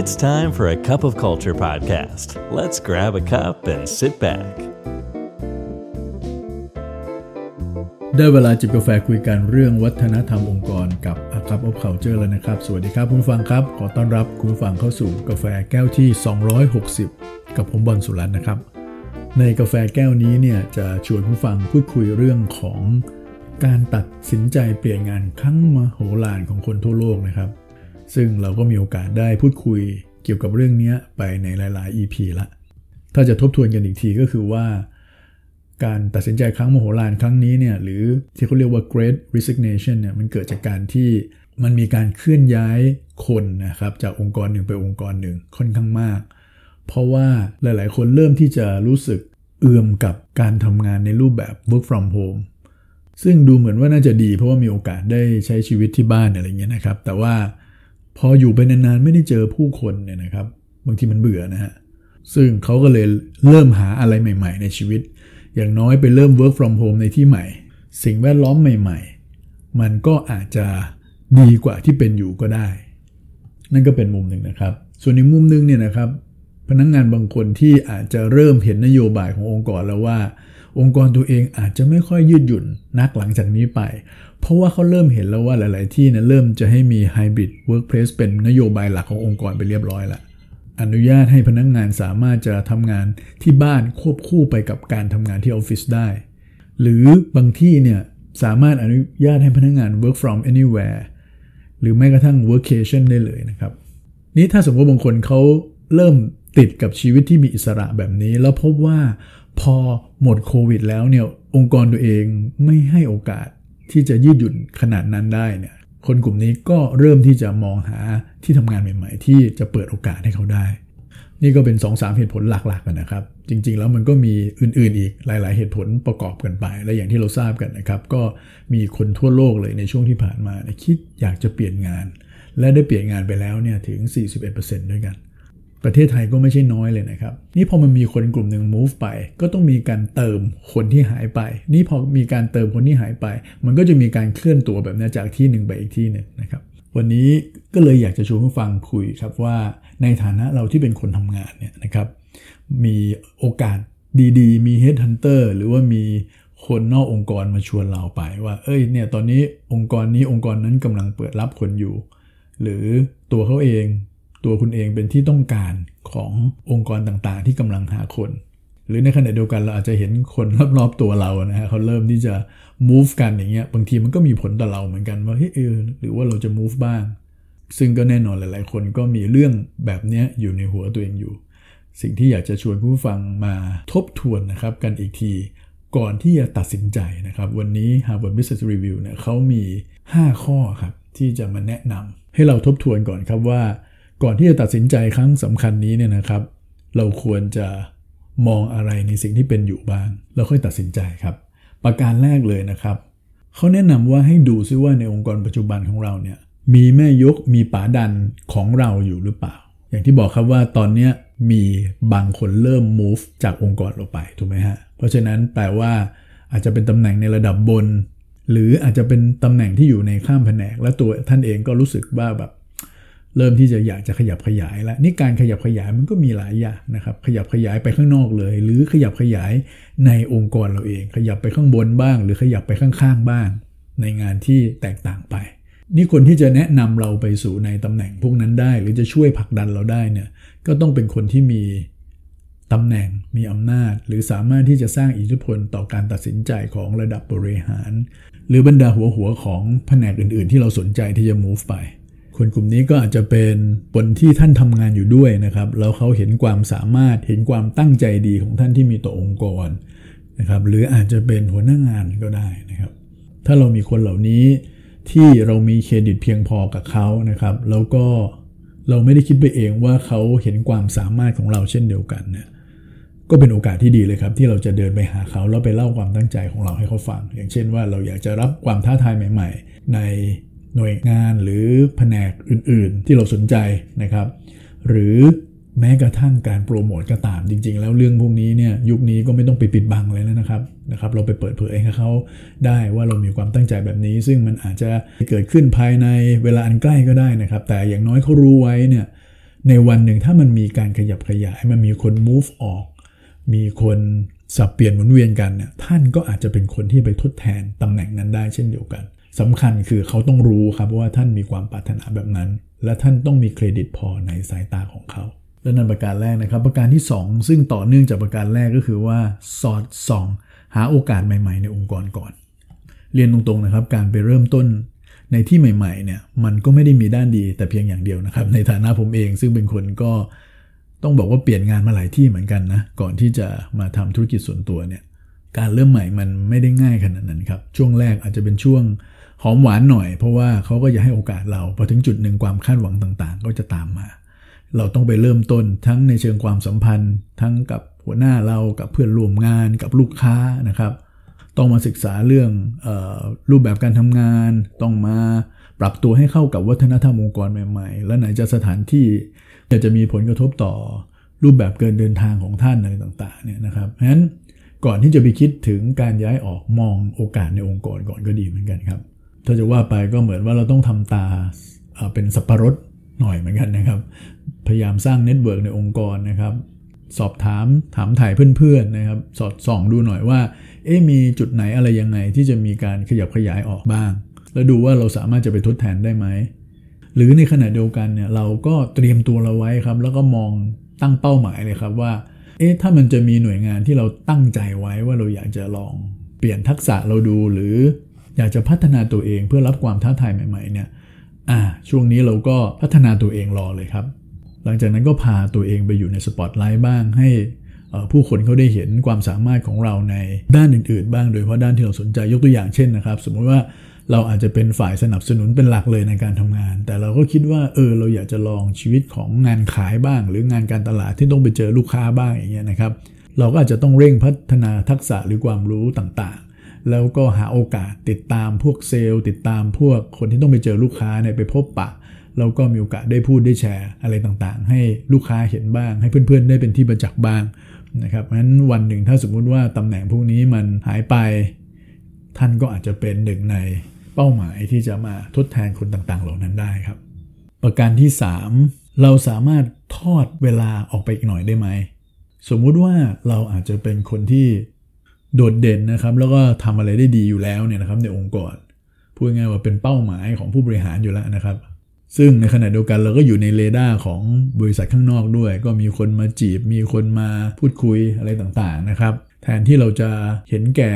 It's time for a cup of culture podcast. Let's grab a cup and sit back. ได้เวลาจิบกาแฟคุยกันเรื่องวัฒนธรรมองค์กรกับ A Cup of Culture แล้วนะครับ สวัสดีครับคุณผู้ฟังครับ ขอต้อนรับคุณผู้ฟังเข้าสู่กาแฟแก้วที่ 260 กับผมบอลสุรัตน์นะครับ ในกาแฟแก้วนี้เนี่ยจะชวนผู้ฟังพูดคุยเรื่องของการตัดสินใจเปลี่ยนงานครั้งมโหฬารของคนทั่วโลกนะครับ ซึ่งเราก็มีโอกาสได้พูดคุยเกี่ยวกับเรื่องนี้ไปในหลาย ๆ EP ละ ถ้าจะทบทวนกันอีกทีก็คือว่า การตัดสินใจครั้งมโหฬารครั้งนี้เนี่ยหรือที่เขาเรียกว่า Great Resignation เนี่ยมันเกิดจากการที่มันมีการเคลื่อนย้ายคนนะครับจากองค์กรหนึ่งไปองค์กรหนึ่งค่อนข้างมาก เพราะว่าหลาย ๆ คนเริ่มที่จะรู้สึกเอื่อมกับการทำงานในรูปแบบ work from home ซึ่งดูเหมือนว่าน่าจะดีเพราะว่ามีโอกาสได้ใช้ชีวิตที่บ้านอะไรเงี้ยนะครับ แต่ว่า พออยู่ไปนานๆไม่ได้เจอผู้คนเนี่ยนะครับ บางทีมันเบื่อนะฮะซึ่งเขาก็เลยเริ่มหาอะไรใหม่ ๆ ในชีวิต อย่างน้อยไปเริ่ม work from home ในที่ใหม่ สิ่งแวดล้อมใหม่ ๆ มันก็อาจจะดีกว่าที่เป็นอยู่ก็ได้ นั่นก็เป็นมุมหนึ่งนะครับ ส่วนอีกมุมหนึงเนี่ยนะครับ พนักงงานบางคนที่อาจจะเริ่มเห็นนโยบายขององค์กรแล้วว่า องค์กรตัวเองอาจจะไม่ค่อยยืดหยุ่นนักหลังจากนี้ไป เพราะว่าเขาเริ่มเห็นแล้วว่าหลาย ๆ ที่เนี่ยเริ่มจะให้มี Hybrid Workplace เป็นนโยบายหลักขององค์กรไปเรียบร้อยล้วอนุญาตให้พนักงงานสามารถจะทำงานที่บ้านควบคู่ไปกับการทำงานที่ออฟฟิศได้ หรือบางที่เนี่ยสามารถอนุญาตให้พนักงาน work from anywhere หรือแม้กระทั่ง workation ได้เลยนะครับ นี่ถ้าสมมติบางคนเขาเริ่มติดกับชีวิตที่มีอิสระแบบนี้ แล้วพบว่า พอหมดโควิด แล้วเนี่ยองค์กรตัวเองไม่ให้โอกาสที่จะยืดหยุ่นขนาดนั้นได้เนี่ยคนกลุ่มนี้ก็เริ่มที่จะมองหาที่ทำงานใหม่ ๆ ที่จะเปิดโอกาสให้เขาได้ นี่ก็เป็น2-3เหตุผลหลักๆกันนะครับ จริง ๆ แล้วมันก็มีอื่น ๆ อีกหลาย ๆ เหตุผลประกอบกันไป และอย่างที่เราทราบกันนะครับ ก็มีคนทั่วโลกเลยในช่วงที่ผ่านมาคิดอยากจะเปลี่ยนงาน และได้เปลี่ยนงานไปแล้วเนี่ยถึง 41%ด้วยกัน ประเทศไทยก็ไม่ใช่น้อยเลยนะครับ นี่พอมันมีคนกลุ่มหนึ่ง move ไป ก็ต้องมีการเติมคนที่หายไป นี่พอมีการเติมคนที่หายไป มันก็จะมีการเคลื่อนตัวแบบนี้จากที่หนึ่งไปอีกที่หนึ่งนะครับ วันนี้ก็เลยอยากจะชวนผู้ฟังคุยครับว่าในฐานะเราที่เป็นคนทำงานเนี่ยนะครับ มีโอกาสดีๆ มี headhunter หรือว่ามีคนนอกองค์กรมาชวนเราไปว่า เอ้ยเนี่ยตอนนี้องค์กรนี้องค์กรนั้นกำลังเปิดรับคนอยู่ หรือตัวเขาเอง ตัวคุณเองเป็นที่ต้องการขององค์กรต่างๆ ที่กำลังหาคน หรือในขณะเดียวกันเราอาจจะเห็นคนรอบๆตัวเรานะฮะเขาเริ่มที่จะ move กันอย่างเงี้ยบางทีมันก็มีผลต่อเราเหมือนกันว่าเฮ้ยเออหรือว่าเราจะ move บ้าง ซึ่งก็แน่นอนหลาย ๆ คนก็มีเรื่องแบบนี้อยู่ในหัวตัวเองอยู่ สิ่งที่อยากจะชวนผู้ฟังมาทบทวนนะครับกันอีกทีก่อนที่จะตัดสินใจนะครับ วันนี้ Harvard Business Review เนี่ยเขามี 5 ข้อครับที่จะมาแนะนำให้เราทบทวนก่อนครับว่า ก่อนที่จะตัดสินใจครั้งสำคัญนี้เนี่ยนะครับ เราควรจะมองอะไรในสิ่งที่เป็นอยู่บ้าง แล้วค่อยตัดสินใจครับ ประการแรกเลยนะครับเขาแนะนำว่าให้ดูซิว่าในองค์กรปัจจุบันของเราเนี่ยมีแม่ยกมีป๋าดันของเราอยู่หรือเปล่า อย่างที่บอกครับว่าตอนนี้มีบางคนเริ่ม move จากองค์กรเราไปถูกไหมฮะเพราะฉะนั้นแปลว่าอาจจะเป็นตำแหน่งในระดับบน หรืออาจจะเป็นตำแหน่งที่อยู่ในข้ามแผนก และตัวท่านเองก็รู้สึกว่าแบบ เริ่มที่จะอยากจะขยับขยายแล้วนี่การขยับขยายมันก็มีหลายอย่างนะครับ ขยับขยายไปข้างนอกเลย หรือขยับขยายในองค์กรเราเอง ขยับไปข้างบนบ้าง หรือขยับไปข้างๆบ้าง ในงานที่แตกต่างไป นี่คนที่จะแนะนำเราไปสู่ในตำแหน่งพวกนั้นได้ หรือจะช่วยผลักดันเราได้เนี่ยก็ต้องเป็นคนที่มีตำแหน่งมีอำนาจ หรือสามารถที่จะสร้างอิทธิพลต่อการตัดสินใจของระดับบริหาร หรือบรรดาหัวหัวของแผนกอื่น ๆ ที่เราสนใจที่จะ move ไป คนกลุ่มนี้ก็อาจจะเป็นคนที่ท่านทำงานอยู่ด้วยนะครับ แล้วเขาเห็นความสามารถเห็นความตั้งใจดีของท่านที่มีต่อองค์กรนะครับ หรืออาจจะเป็นหัวหน้างานก็ได้นะครับ ถ้าเรามีคนเหล่านี้ที่เรามีเครดิตเพียงพอกับเขานะครับ แล้วก็เราไม่ได้คิดไปเองว่าเขาเห็นความสามารถของเราเช่นเดียวกันเนี่ยก็เป็นโอกาสที่ดีเลยครับ ที่เราจะเดินไปหาเขาแล้วไปเล่าความตั้งใจของเราให้เขาฟัง อย่างเช่นว่าเราอยากจะรับความท้าทายใหม่ ๆ ใน หน่วยงานหรือแผนกอื่นๆ ที่เราสนใจนะครับ หรือแม้กระทั่งการโปรโมทก็ตามจริง ๆ แล้วเรื่องพวกนี้เนี่ยยุคนี้ก็ไม่ต้องไปปิดบังเลยนะครับนะครับ เราไปเปิดเผยให้เขาได้ว่าเรามีความตั้งใจแบบนี้ ซึ่งมันอาจจะเกิดขึ้นภายในเวลาอันใกล้ก็ได้นะครับ แต่อย่างน้อยเขารู้ไว้เนี่ยในวันหนึ่งถ้ามันมีการขยับขยายมันมีคน move ออก มีคนสับเปลี่ยนหมุนเวียนกันเนี่ยท่านก็อาจจะเป็นคนที่ไปทดแทนตำแหน่งนั้นได้เช่นเดียวกัน สำคัญคือเขาต้องรู้ครับว่าท่านมีความปรารถนาแบบนั้น และท่านต้องมีเครดิตพอในสายตาของเขาและนั่นประการแรกนะครับ ประการที่ 2 ซึ่งต่อเนื่องจากประการแรกก็คือว่าสอดส่อง หาโอกาสใหม่ ๆ ในองค์กรก่อน เรียนตรงๆนะครับ การไปเริ่มต้นในที่ใหม่ๆเนี่ยมันก็ไม่ได้มีด้านดีแต่เพียงอย่างเดียวนะครับ ในฐานะผมเองซึ่งเป็นคนก็ต้องบอกว่าเปลี่ยนงานมาหลายที่เหมือนกันนะก่อนที่จะมาทำธุรกิจส่วนตัวเนี่ยการเริ่มใหม่มันไม่ได้ง่ายขนาดนั้นครับช่วงแรกอาจจะเป็นช่วง หอมหวานหน่อย เพราะว่าเขาก็จะให้โอกาสเราพอถึงจุดหนึ่งความคาดหวังต่างๆ ก็จะตามมา เราต้องไปเริ่มต้นทั้งในเชิงความสัมพันธ์ ทั้งกับหัวหน้าเรากับเพื่อนร่วมงานกับลูกค้านะครับ ต้องมาศึกษาเรื่องออรูปแบบการทำงาน ต้องมาปรับตัวให้เข้ากับวัฒนธรรมองค์กรใหม่ๆ และไหนจะสถานที่จะมีผลกระทบต่อรูปแบบเกินเดินทางของท่านอะไรต่างๆเนี่ยนะครับเพราะฉะนั้นก่อนที่จะไปคิดถึงการย้ายออกมองโอกาสในองค์กรก่อนก็ดีเหมือนกันครับ ถ้าจะว่าไปก็เหมือนว่าเราต้องทำตาเป็นสับปะรดหน่อยเหมือนกันนะครับ พยายามสร้าง network ในองค์กรนะครับ สอบถามถามไถ่เพื่อนๆนะครับ สอดส่องดูหน่อยว่า เอ๊มีจุดไหนอะไรยังไงที่จะมีการขยับขยายออกบ้าง แล้วดูว่าเราสามารถจะไปทดแทนได้ไหม หรือในขณะเดียวกันเนี่ยเราก็เตรียมตัวเราไว้ครับ แล้วก็มองตั้งเป้าหมายเลยครับว่า เอ๊ะถ้ามันจะมีหน่วยงานที่เราตั้งใจไว้ว่าเราอยากจะลองเปลี่ยนทักษะเราดูหรือ อยากจะพัฒนาตัวเองเพื่อรับความท้าทายใหม่ๆเนี่ยอ่าช่วงนี้เราก็พัฒนาตัวเองรอเลยครับ หลังจากนั้นก็พาตัวเองไปอยู่ในสปอตไลท์บ้างให้ผู้คนเขาได้เห็นความสามารถของเราในด้านอื่นๆ บ้างโดยเฉพาะด้านที่เราสนใจยกตัวอย่างเช่นนะครับ สมมติว่าเราอาจจะเป็นฝ่ายสนับสนุนเป็นหลักเลยในการทำงาน แต่เราก็คิดว่าเออเราอยากจะลองชีวิตของงานขายบ้าง หรืองานการตลาดที่ต้องไปเจอลูกค้าบ้างอย่างเงี้ยนะครับ เราก็อาจจะต้องเร่งพัฒนาทักษะหรือความรู้ต่าง แล้วก็หาโอกาสติดตามพวกเซลล์ ติดตามพวกคนที่ต้องไปเจอลูกค้าเนี่ยไปพบปะ แล้วก็มีโอกาสได้พูดได้แชร์อะไรต่างๆ ให้ลูกค้าเห็นบ้าง ให้เพื่อนๆ ได้เป็นที่ประจักษ์บ้างนะครับเพราะฉะนั้นวันหนึ่งถ้าสมมุติว่าตำแหน่งพวกนี้มันหายไป ท่านก็อาจจะเป็นหนึ่งในเป้าหมายที่จะมาทดแทนคนต่างๆ เหล่านั้นได้ครับ ประการที่ 3 เราสามารถทอดเวลาออกไปอีกหน่อยได้ไหมสมมุติว่าเราอาจจะเป็นคนที่ โดดเด่นนะครับ แล้วก็ทำอะไรได้ดีอยู่แล้วเนี่ยนะครับในองค์กรพูดง่ายว่าเป็นเป้าหมายของผู้บริหารอยู่แล้วนะครับ ซึ่งในขณะเดียวกันเราก็อยู่ในเรดาร์ของบริษัทข้างนอกด้วย ก็มีคนมาจีบ มีคนมาพูดคุยอะไรต่างๆนะครับ แทนที่เราจะเห็นแก่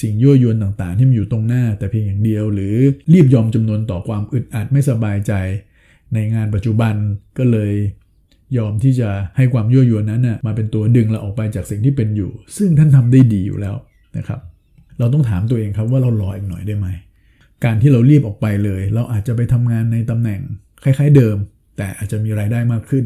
สิ่งยั่วยวนต่างๆ ที่มันอยู่ตรงหน้าแต่เพียงอย่างเดียว หรือรีบยอมจำนวนต่อความอึดอัดไม่สบายใจ ในงานปัจจุบันก็เลย ยอมที่จะให้ความยั่วยวนนั้นนะมาเป็นตัวดึงเราออกไปจากสิ่งที่เป็นอยู่ ซึ่งท่านทำได้ดีอยู่แล้วนะครับเราต้องถามตัวเองครับว่าเรารออีกหน่อยได้ไหม การที่เรารีบออกไปเลย เราอาจจะไปทำงานในตำแหน่งคล้ายๆเดิม แต่อาจจะมีรายได้มากขึ้น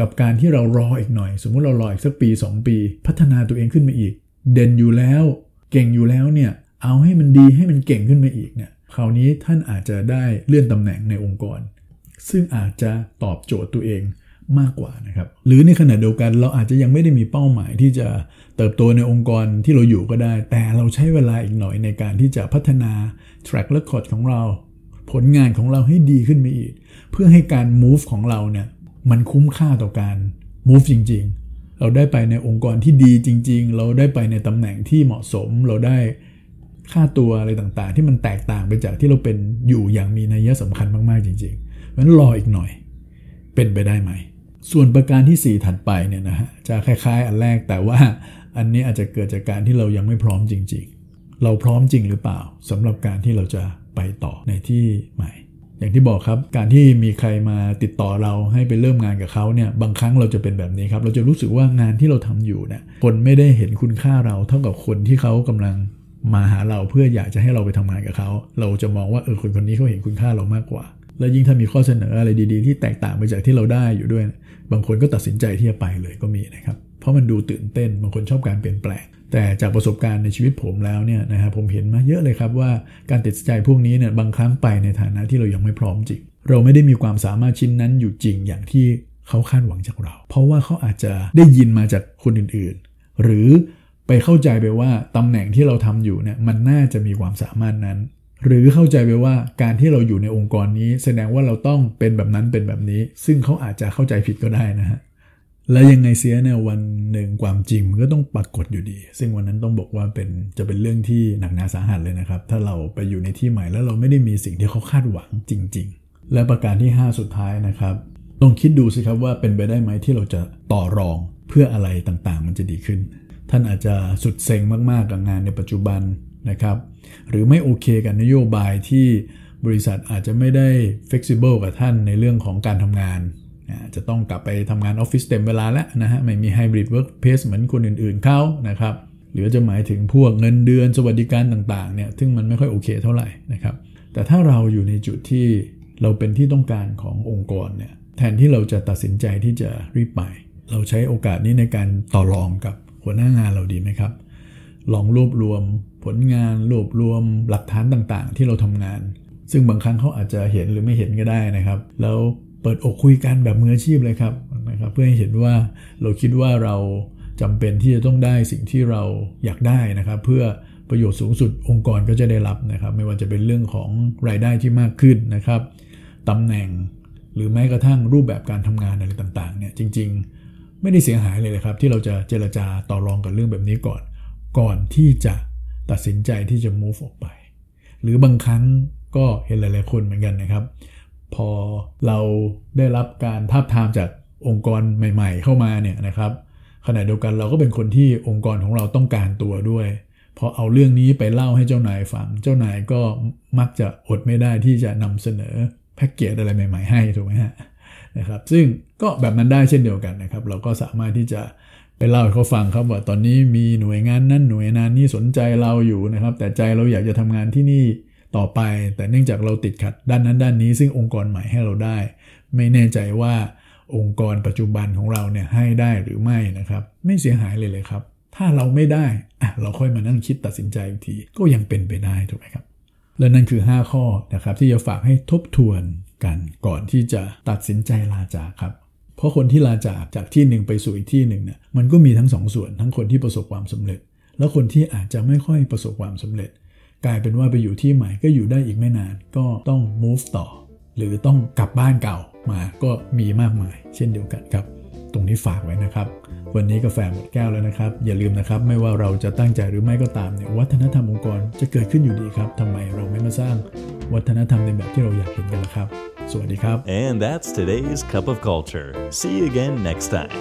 กับการที่เรารออีกหน่อย สมมุติเรารออีกสักปี 2 ปี พัฒนาตัวเองขึ้นมาอีก เด่นอยู่แล้ว เก่งอยู่แล้วเนี่ยเอาให้มันดีให้มันเก่งขึ้นมาอีกเนี่ยคราวนี้ท่านอาจจะได้เลื่อนตำแหน่งในองค์กร ซึ่งอาจจะตอบโจทย์ตัวเอง มากกว่านะครับ หรือในขณะเดียวกันเราอาจจะยังไม่ได้มีเป้าหมายที่จะเติบโตในองค์กรที่เราอยู่ก็ได้ แต่เราใช้เวลาอีกหน่อยในการที่จะพัฒนา track record ของเรา ผลงานของเราให้ดีขึ้นไปอีก เพื่อให้การ move ของเราเนี่ยมันคุ้มค่าต่อการ move จริง ๆ เราได้ไปในองค์กรที่ดีจริง ๆ เราได้ไปในตำแหน่งที่เหมาะสม เราได้ค่าตัวอะไรต่างๆ ที่มันแตกต่างไปจากที่เราเป็นอยู่อย่างมีนัยสำคัญมากๆจริงๆเพราะฉะนั้นรออีกหน่อยเป็นไปได้ไหม ส่วนประการที่ 4 ถัดไปเนี่ยนะฮะจะคล้ายๆ อันแรกแต่ว่าอันนี้อาจจะเกิดจากการที่เรายังไม่พร้อมจริง ๆ เราพร้อมจริงหรือเปล่าสำหรับการที่เราจะไปต่อในที่ใหม่ อย่างที่บอกครับการที่มีใครมาติดต่อเราให้ไปเริ่มงานกับเขาเนี่ยบางครั้งเราจะเป็นแบบนี้ครับเราจะรู้สึกว่างานที่เราทำอยู่เนี่ยคนไม่ได้เห็นคุณค่าเราเท่ากับคนที่เขากำลังมาหาเราเพื่ออยากจะให้เราไปทำงานกับเขา เราจะมองว่าเออคนคนนี้เขาเห็นคุณค่าเรามากกว่า แล้วยิ่งถ้ามีข้อเสนออะไรดีๆ ที่แตกต่างไปจากที่เราได้อยู่ด้วย บางคนก็ตัดสินใจที่จะไปเลยก็มีนะครับ เพราะมันดูตื่นเต้น บางคนชอบการเปลี่ยนแปลง แต่จากประสบการณ์ในชีวิตผมแล้วเนี่ยนะครับผมเห็นมาเยอะเลยครับว่าการตัดสินใจพวกนี้เนี่ยบางครั้งไปในฐานะที่เรายังไม่พร้อมจริง เราไม่ได้มีความสามารถชิ้นนั้นอยู่จริงอย่างที่เขาคาดหวังจากเรา เพราะว่าเขาอาจจะได้ยินมาจากคนอื่นๆ หรือไปเข้าใจไปว่าตำแหน่งที่เราทำอยู่เนี่ยมันน่าจะมีความสามารถนั้น หรือเข้าใจไปว่าการที่เราอยู่ในองค์กรนี้ แสดงว่าเราต้องเป็นแบบนั้นเป็นแบบนี้ ซึ่งเขาอาจจะเข้าใจผิดก็ได้นะฮะและยังไงเสียเนี่ยวันหนึ่งความจริงมันก็ต้องปรากฏอยู่ดี ซึ่งวันนั้นต้องบอกว่าเป็นจะเป็นเรื่องที่หนักหนาสาหัสเลยนะครับ ถ้าเราไปอยู่ในที่ใหม่แล้วเราไม่ได้มีสิ่งที่เขาคาดหวังจริง ๆ และประการที่ 5 สุดท้ายนะครับต้องคิดดูสิครับว่าเป็นไปได้ไหมที่เราจะต่อรองเพื่ออะไรต่างๆ มันจะดีขึ้น ท่านอาจจะสุดเซ็งมากๆกับงานในปัจจุบัน นะครับ หรือไม่โอเคกับนโยบายที่บริษัทอาจจะไม่ได้ flexible กับท่านในเรื่องของการทำงานจะต้องกลับไปทำงานออฟฟิศเต็มเวลาแล้วนะฮะไม่มี hybrid workplace เหมือนคนอื่นๆเขานะครับหรือจะหมายถึงพวกเงินเดือนสวัสดิการต่างๆเนี่ยซึ่งมันไม่ค่อยโอเคเท่าไหร่นะครับ แต่ถ้าเราอยู่ในจุดที่เราเป็นที่ต้องการขององค์กรเนี่ยแทนที่เราจะตัดสินใจที่จะรีบไป เราใช้โอกาสนี้ในการต่อรองกับหัวหน้างานเราดีไหมครับ ลองรวบรวม ผลงานรวบรวมหลักฐานต่างๆ ที่เราทำงาน ซึ่งบางครั้งเขาอาจจะเห็นหรือไม่เห็นก็ได้นะครับ แล้วเปิดอกคุยกันแบบมืออาชีพเลยครับนะครับเพื่อให้เห็นว่าเราคิดว่าเราจำเป็นที่จะต้องได้สิ่งที่เราอยากได้นะครับ เพื่อประโยชน์สูงสุดองค์กรก็จะได้รับนะครับ ไม่ว่าจะเป็นเรื่องของรายได้ที่มากขึ้นนะครับตำแหน่งหรือแม้กระทั่งรูปแบบการทำงานอะไรต่างๆเนี่ยจริง ๆ ไม่ได้เสียหายเลยครับ ที่เราจะเจรจาต่อรองกับเรื่องแบบนี้ก่อน ก่อนที่จะ ตัดสินใจที่จะ move ออกไป หรือบางครั้งก็เห็นหลายๆคนเหมือนกันนะครับ พอเราได้รับการทาบทามจากองค์กรใหม่ ๆ เข้ามาเนี่ยนะครับขณะเดียวกันเราก็เป็นคนที่องค์กรของเราต้องการตัวด้วยพอเอาเรื่องนี้ไปเล่าให้เจ้านายฟัง เจ้านายก็มักจะอดไม่ได้ที่จะนำเสนอแพ็กเกจอะไรใหม่ ๆ ให้ถูกไหมฮะนะครับ ซึ่งก็แบบนั้นได้เช่นเดียวกันนะครับ เราก็สามารถที่จะ ไปเล่าให้เขาฟังครับว่าตอนนี้มีหน่วยงานนั้นหน่วยงานนี้สนใจเราอยู่นะครับ แต่ใจเราอยากจะทำงานที่นี่ต่อไป แต่เนื่องจากเราติดขัดด้านนั้นด้านนี้ ซึ่งองค์กรใหม่ให้เราได้ ไม่แน่ใจว่าองค์กรปัจจุบันของเราเนี่ยให้ได้หรือไม่นะครับ ไม่เสียหายเลยเลยครับ ถ้าเราไม่ได้อะเราค่อยมานั่งคิดตัดสินใจอีกทีก็ยังเป็นไปได้ถูกไหมครับ และนั่นคือ 5 ข้อนะครับที่จะฝากให้ทบทวนกันก่อนที่จะตัดสินใจลาจากครับ เพราะคนที่ลาจากจากที่หนึ่งไปสู่อีกที่หนึ่งเนี่ยมันก็มีทั้งสองส่วนทั้งคนที่ประสบความสำเร็จ และคนที่อาจจะไม่ค่อยประสบความสำเร็จ กลายเป็นว่าไปอยู่ที่ใหม่ก็อยู่ได้อีกไม่นาน ก็ต้อง move ต่อ หรือต้องกลับบ้านเก่ามาก็มีมากมาย เช่นเดียวกันครับ ตรงนี้ฝากไว้นะครับ วันนี้กาแฟหมดแก้วแล้วนะครับ อย่าลืมนะครับ ไม่ว่าเราจะตั้งใจหรือไม่ก็ตามเนี่ยวัฒนธรรมองค์กรจะเกิดขึ้นอยู่ดีครับทำไมเราไม่มาสร้างวัฒนธรรมในแบบที่เราอยากเห็นกันล่ะครับ สวัสดีครับ and that's today's cup of culture see you again next time